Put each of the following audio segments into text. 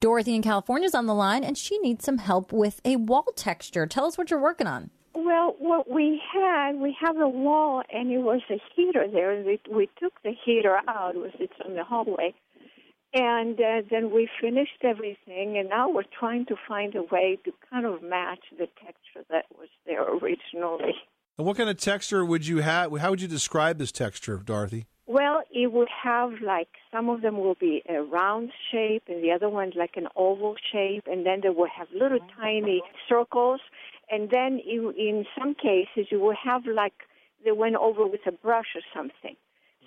Dorothy in California is on the line and she needs some help with a wall texture. Tell us what you're working on. Well, what we had, we have a wall, and it was a heater there. We, we took the heater out. It was it's in the hallway, and uh, then we finished everything. And now we're trying to find a way to kind of match the texture that was there originally. And what kind of texture would you have? How would you describe this texture, Dorothy? Well, it would have like some of them will be a round shape, and the other ones like an oval shape, and then they will have little tiny circles. And then you, in some cases you will have like they went over with a brush or something.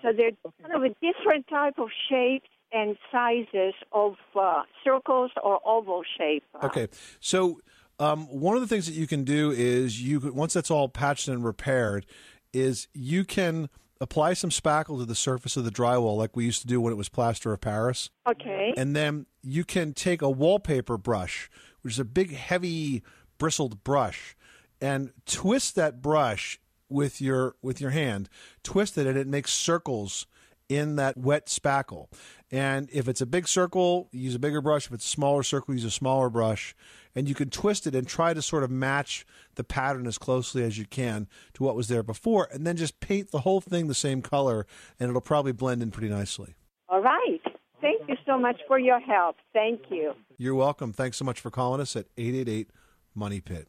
So they're kind of a different type of shapes and sizes of uh, circles or oval shape. Okay, so um, one of the things that you can do is you once that's all patched and repaired, is you can apply some spackle to the surface of the drywall like we used to do when it was plaster of Paris. Okay. And then you can take a wallpaper brush, which is a big, heavy bristled brush and twist that brush with your with your hand twist it and it makes circles in that wet spackle and if it's a big circle use a bigger brush. If it's a smaller circle use a smaller brush. And you can twist it and try to sort of match the pattern as closely as you can to what was there before. And then just paint the whole thing the same color and it'll probably blend in pretty nicely. All right. Thank you so much for your help. Thank you. You're welcome. Thanks so much for calling us at 888 Money Pit.